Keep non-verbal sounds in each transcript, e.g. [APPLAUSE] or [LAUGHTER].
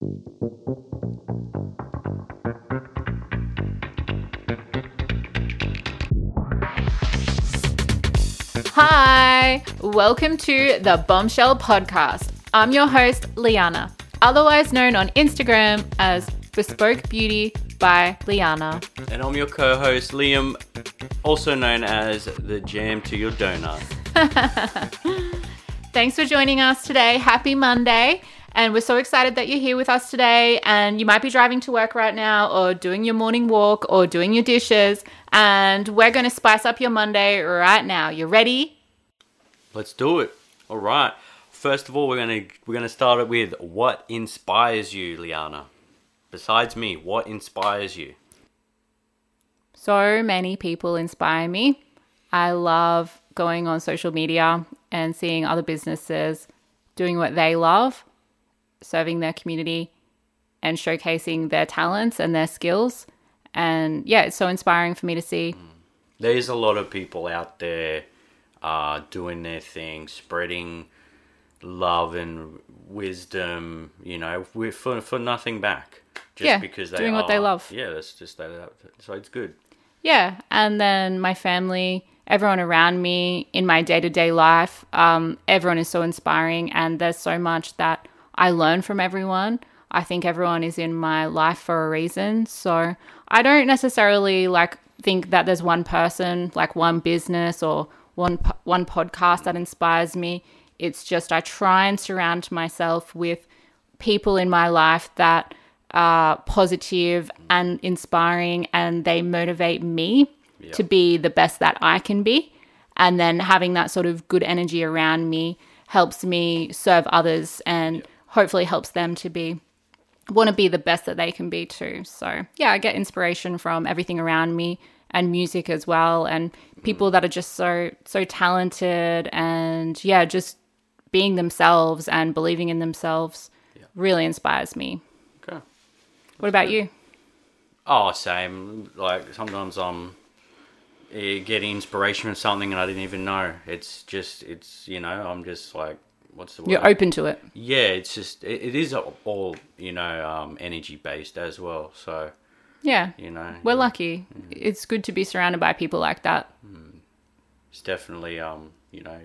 Hi, welcome to the Bombshell Podcast. I'm your host, Liana, otherwise known on Instagram as Bespoke Beauty by Liana. And I'm your co host, Liam, also known as the Jam to Your Donut. [LAUGHS] Thanks for joining us today. Happy Monday. And we're so excited that you're here with us today. And you might be driving to work right now, or doing your morning walk, or doing your dishes. And we're going to spice up your Monday right now. You ready? Let's do it. All right. First of all, we're gonna we're gonna start it with what inspires you, Liana. Besides me, what inspires you? So many people inspire me. I love going on social media and seeing other businesses doing what they love, serving their community and showcasing their talents and their skills. And yeah, it's so inspiring for me to see. There's a lot of people out there uh, doing their thing, spreading love and wisdom, you know, for, for nothing back. Just Yeah, because they are doing what they love. Yeah, that's just that. So it's good. Yeah. And then my family, everyone around me in my day to day life, um, everyone is so inspiring. And there's so much that I learn from everyone. I think everyone is in my life for a reason. So I don't necessarily like think that there's one person, like one business or one one podcast that inspires me. It's just I try and surround myself with people in my life that are positive and inspiring and they motivate me to be the best that I can be. And then having that sort of good energy around me helps me serve others and hopefully helps them to be want to be the best that they can be too. So, yeah, I get inspiration from everything around me and music as well and people that are just so so talented and yeah, just being themselves and believing in themselves really inspires me. Okay. What about you? Oh, same. Like sometimes I'm eh, getting inspiration from something and I didn't even know. It's just, it's you know, I'm just like, what's the word? You're open to it. Yeah, it's just, it, it is all you know, um, energy based as well. So Yeah. you know, We're yeah, lucky. It's good to be surrounded by people like that. it's definitely um, you know,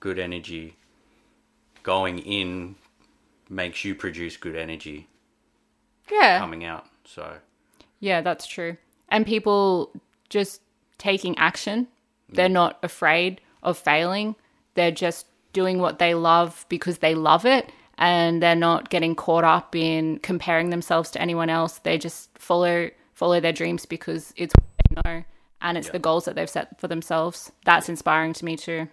good energy going in makes you produce good energy Yeah. coming out. So Yeah, that's true. And people just taking action. They're not afraid of failing. They're just doing what they love because they love it and they're not getting caught up in comparing themselves to anyone else. They just follow follow their dreams because it's what they know and it's the goals that they've set for themselves. That's inspiring to me too.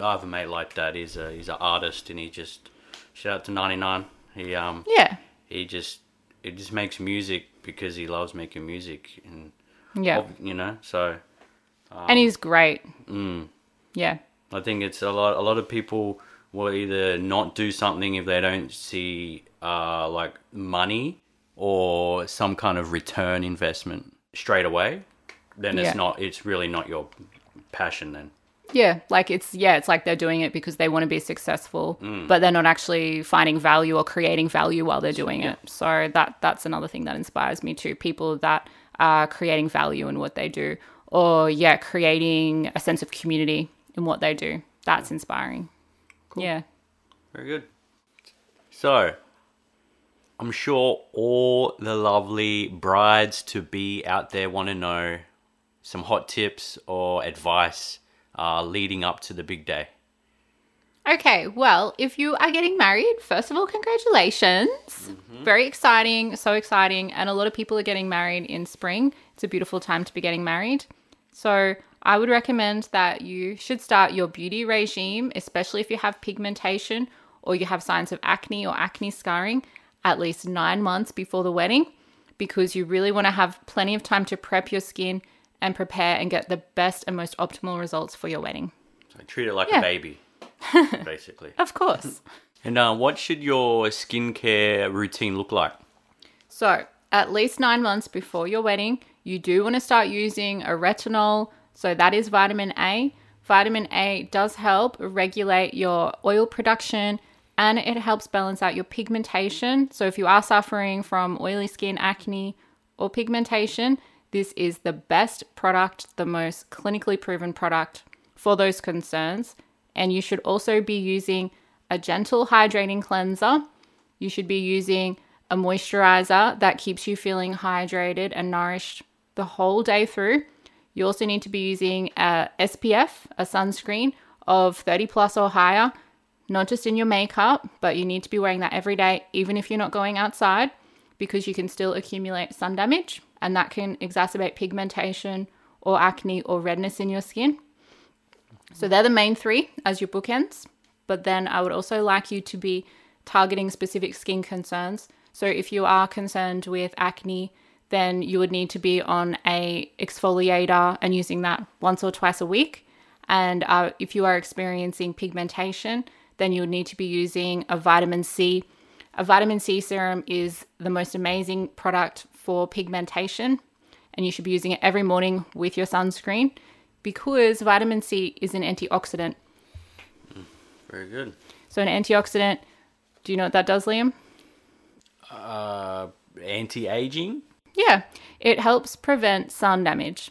I have a mate like that. He's a he's an artist, and he just shout out to ninety nine. He um Yeah. he just it just makes music because he loves making music, and Yeah. you know. So and he's great. mm, Yeah. I think it's a lot. A lot of people will either not do something if they don't see uh like money or some kind of return investment straight away. Then Yeah. it's not. It's really not your passion. Then Yeah, like it's yeah, it's like they're doing it because they want to be successful, but they're not actually finding value or creating value while they're doing it. So that that's another thing that inspires me too. People that are creating value in what they do, or yeah, creating a sense of community in what they do. That's inspiring. Yeah. Very good. So, I'm sure all the lovely brides to be out there want to know some hot tips or advice uh, leading up to the big day. Okay, well, if you are getting married, first of all, congratulations. Very exciting, so exciting. And a lot of people are getting married in spring. It's a beautiful time to be getting married. So, I would recommend that you should start your beauty regime, especially if you have pigmentation or you have signs of acne or acne scarring, at least nine months before the wedding, because you really want to have plenty of time to prep your skin and prepare and get the best and most optimal results for your wedding. So treat it like Yeah. a baby, [LAUGHS] basically. Of course. [LAUGHS] And uh, what should your skincare routine look like? So, at least nine months before your wedding, you do want to start using a retinol. So, that is vitamin A. Vitamin A does help regulate your oil production and it helps balance out your pigmentation. So if you are suffering from oily skin, acne, or pigmentation, this is the best product, the most clinically proven product for those concerns. And you should also be using a gentle hydrating cleanser. You should be using a moisturizer that keeps you feeling hydrated and nourished the whole day through. You also need to be using a SPF, a sunscreen of 30 plus or higher, not just in your makeup, but you need to be wearing that every day, even if you're not going outside, because you can still accumulate sun damage and that can exacerbate pigmentation or acne or redness in your skin. So they're the main three as your bookends. But then I would also like you to be targeting specific skin concerns. So if you are concerned with acne, then you would need to be on a exfoliator and using that once or twice a week. And uh, if you are experiencing pigmentation, then you would need to be using a vitamin C. A vitamin C serum is the most amazing product for pigmentation, and you should be using it every morning with your sunscreen because vitamin C is an antioxidant. Very good. So, an antioxidant, do you know what that does, Liam? Uh, anti-aging. Yeah, it helps prevent sun damage.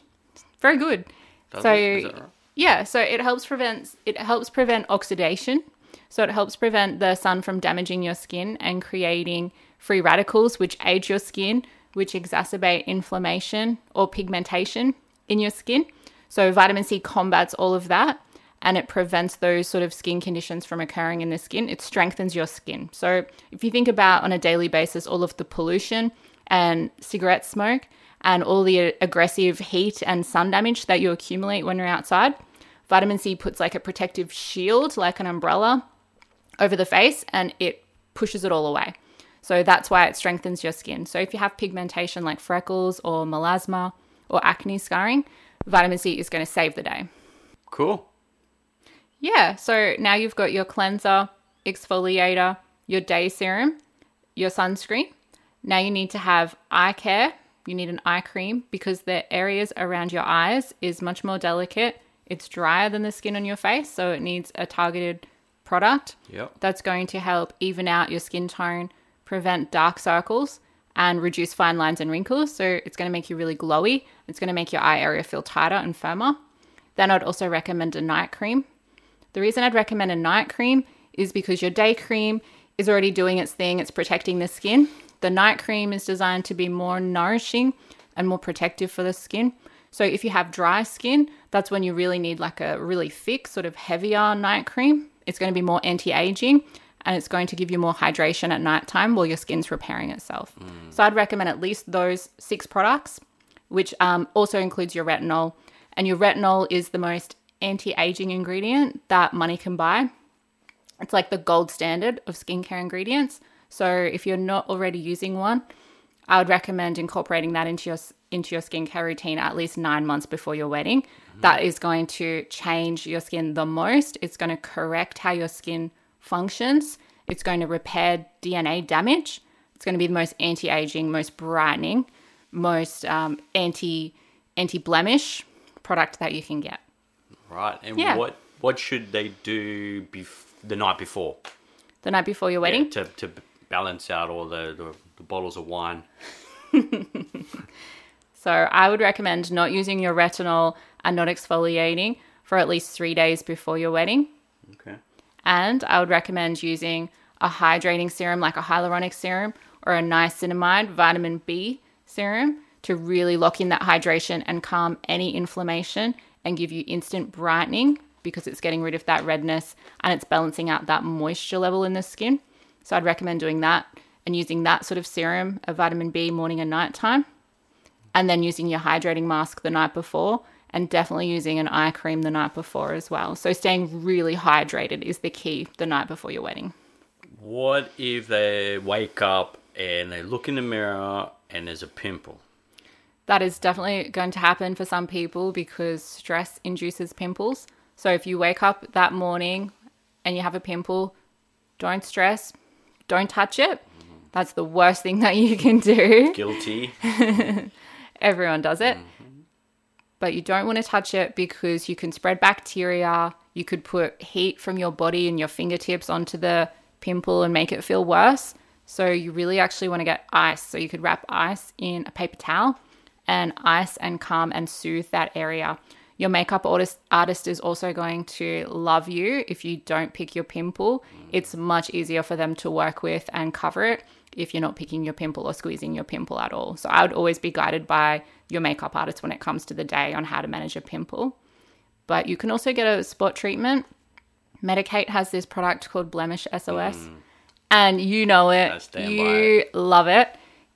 Very good. Does so, it? Is that right? yeah, so it helps prevent it helps prevent oxidation. So it helps prevent the sun from damaging your skin and creating free radicals which age your skin, which exacerbate inflammation or pigmentation in your skin. So vitamin C combats all of that and it prevents those sort of skin conditions from occurring in the skin. It strengthens your skin. So if you think about on a daily basis all of the pollution and cigarette smoke and all the aggressive heat and sun damage that you accumulate when you're outside, vitamin C puts like a protective shield, like an umbrella, over the face and it pushes it all away. So that's why it strengthens your skin. So if you have pigmentation like freckles or melasma or acne scarring, vitamin C is going to save the day. Cool. Yeah, so now you've got your cleanser, exfoliator, your day serum, your sunscreen. Now you need to have eye care. You need an eye cream because the areas around your eyes is much more delicate. It's drier than the skin on your face, so it needs a targeted product Yep. that's going to help even out your skin tone, prevent dark circles, and reduce fine lines and wrinkles. So it's going to make you really glowy. It's going to make your eye area feel tighter and firmer. Then I'd also recommend a night cream. The reason I'd recommend a night cream is because your day cream is already doing its thing, it's protecting the skin. The night cream is designed to be more nourishing and more protective for the skin. So if you have dry skin, that's when you really need like a really thick, sort of heavier night cream. It's going to be more anti-aging and it's going to give you more hydration at nighttime while your skin's repairing itself. So I'd recommend at least those six products, which um, also includes your retinol. And your retinol is the most anti-aging ingredient that money can buy. It's like the gold standard of skincare ingredients. So if you're not already using one, I would recommend incorporating that into your into your skincare routine at least nine months before your wedding. That is going to change your skin the most. It's going to correct how your skin functions. It's going to repair DNA damage. It's going to be the most anti-aging, most brightening, most um, anti anti blemish product that you can get. Right. And Yeah. what what should they do bef- the night before? The night before your wedding. Yeah, to to balance out all the, the, the bottles of wine. [LAUGHS] So I would recommend not using your retinol and not exfoliating for at least three days before your wedding. Okay. And I would recommend using a hydrating serum like a hyaluronic serum or a niacinamide vitamin B serum to really lock in that hydration and calm any inflammation and give you instant brightening because it's getting rid of that redness and it's balancing out that moisture level in the skin. So I'd recommend doing that and using that sort of serum of vitamin B morning and night time. And then using your hydrating mask the night before and definitely using an eye cream the night before as well. So staying really hydrated is the key the night before your wedding. What if they wake up and they look in the mirror and there's a pimple? That is definitely going to happen for some people because stress induces pimples. So if you wake up that morning and you have a pimple, don't stress, don't touch it. That's the worst thing that you can do. Guilty. [LAUGHS] Everyone does it. Mm-hmm. But you don't want to touch it because you can spread bacteria. You could put heat from your body and your fingertips onto the pimple and make it feel worse. So you really actually want to get ice. So you could wrap ice in a paper towel and ice and calm and soothe that area. Your makeup artist, artist is also going to love you if you don't pick your pimple. It's much easier for them to work with and cover it if you're not picking your pimple or squeezing your pimple at all. So I would always be guided by your makeup artist when it comes to the day on how to manage a pimple. But you can also get a spot treatment. Medik8 has this product called Blemish SOS, and you know it. You love it.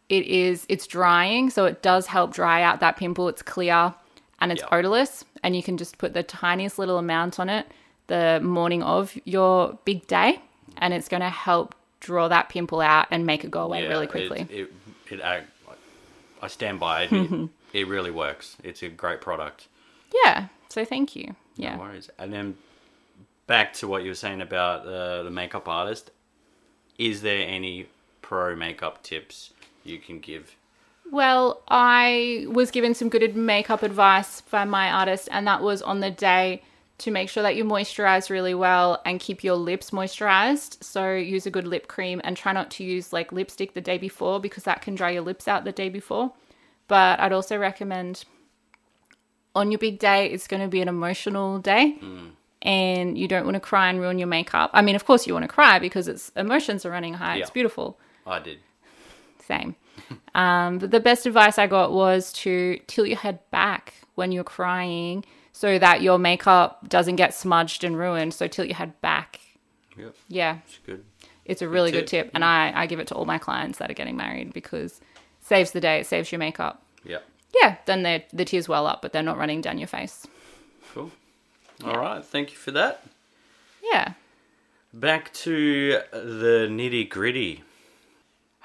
It is it's drying, so it does help dry out that pimple. It's clear and it's Yep. odorless, and you can just put the tiniest little amount on it the morning of your big day, and it's going to help draw that pimple out and make it go away Yeah, really quickly. It, it, act- I stand by it. [LAUGHS] It, it really works. It's a great product. yeah. So thank you. Yeah. No worries. And then back to what you were saying about uh, the makeup artist. Is there any pro makeup tips you can give? Well, I was given some good makeup advice by my artist, and that was on the day to make sure that you moisturize really well and keep your lips moisturized. So, use a good lip cream and try not to use like lipstick the day before because that can dry your lips out the day before. But I'd also recommend on your big day, it's going to be an emotional day. Mm. And you don't want to cry and ruin your makeup. I mean, of course, you want to cry because it's emotions are running high. It's beautiful I did. same. [LAUGHS] Um, but the best advice I got was to tilt your head back when you're crying so that your makeup doesn't get smudged and ruined. So tilt your head back. Yep, Yeah, it's good. it's a really good tip. tip. And I, I give it to all my clients that are getting married because it saves the day, it saves your makeup. Yep, Yeah, then the the tears well up, but they're not running down your face. cool. All right, thank you for that. Yeah. Back to the nitty gritty.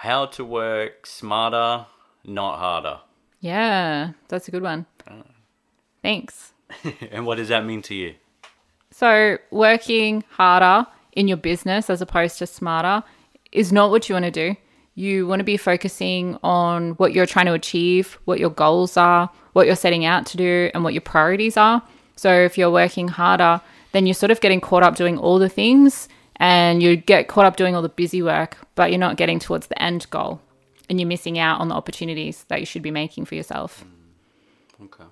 How to work smarter, not harder. Yeah, that's a good one. Thanks. [LAUGHS] and what does that mean to you? So, working harder in your business as opposed to smarter is not what you want to do. You want to be focusing on what you're trying to achieve, what your goals are, what you're setting out to do, and what your priorities are. So, if you're working harder, then you're sort of getting caught up doing all the things and you get caught up doing all the busy work, but you're not getting towards the end goal and you're missing out on the opportunities that you should be making for yourself. Okay.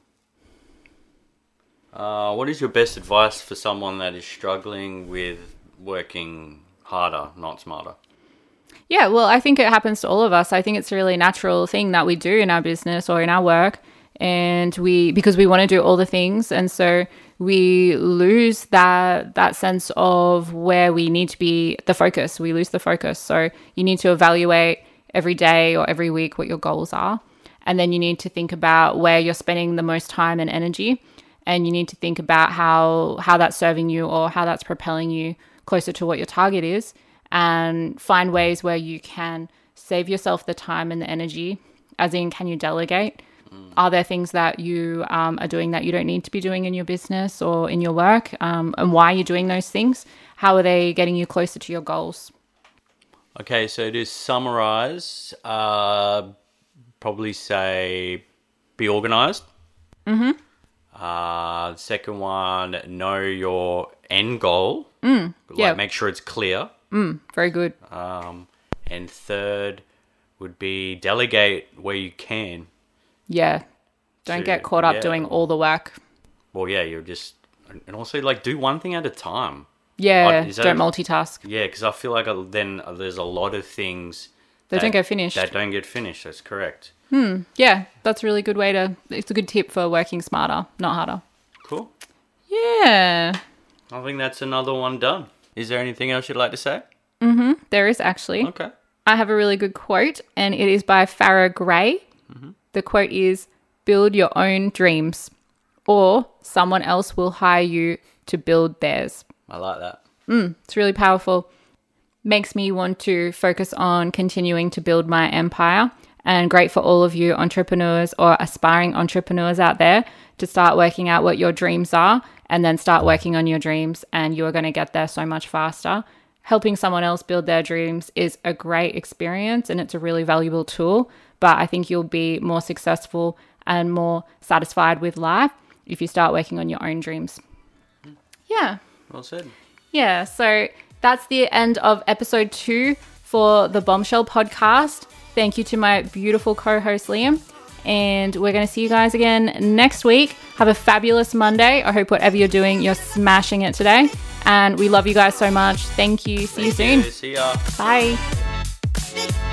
Uh, what is your best advice for someone that is struggling with working harder, not smarter? Yeah, well, I think it happens to all of us. I think it's a really natural thing that we do in our business or in our work. And we, because we want to do all the things. And so we lose that, that sense of where we need to be the focus. We lose the focus. So you need to evaluate every day or every week what your goals are. And then you need to think about where you're spending the most time and energy. And you need to think about how, how that's serving you or how that's propelling you closer to what your target is and find ways where you can save yourself the time and the energy. As in, can you delegate? Are there things that you um, are doing that you don't need to be doing in your business or in your work? Um, and why are you doing those things? How are they getting you closer to your goals? Okay, so to summarize, uh, probably say be organized. Mm-hmm. Uh, second one, know your end goal. Mm, yeah. Make sure it's clear. Very good. Um, and third would be delegate where you can. Yeah. Don't So, get caught up yeah. doing all the work. Well, yeah, you're just, and also like do one thing at a time. Yeah. That- don't multitask. Yeah, because I feel like uh, then there's a lot of things They don't get finished. That don't get finished. That's correct. Hmm. Yeah. That's a really good way to, it's a good tip for working smarter, not harder. Cool. Yeah. I think that's another one done. Is there anything else you'd like to say? Mm-hmm. There is actually. Okay. I have a really good quote, and it is by Farrah Gray. The quote is Build your own dreams, or someone else will hire you to build theirs. I like that. Mm, it's really powerful. Makes me want to focus on continuing to build my empire. And great for all of you entrepreneurs or aspiring entrepreneurs out there to start working out what your dreams are and then start working on your dreams, and you are going to get there so much faster. Helping someone else build their dreams is a great experience and it's a really valuable tool, but I think you'll be more successful and more satisfied with life if you start working on your own dreams. Yeah. Well said. Yeah, so that's the end of episode two for the Bombshell podcast. Thank you to my beautiful co host, Liam. And we're going to see you guys again next week. Have a fabulous Monday. I hope whatever you're doing, you're smashing it today. And we love you guys so much. Thank you. See you Thank soon. See ya. Bye.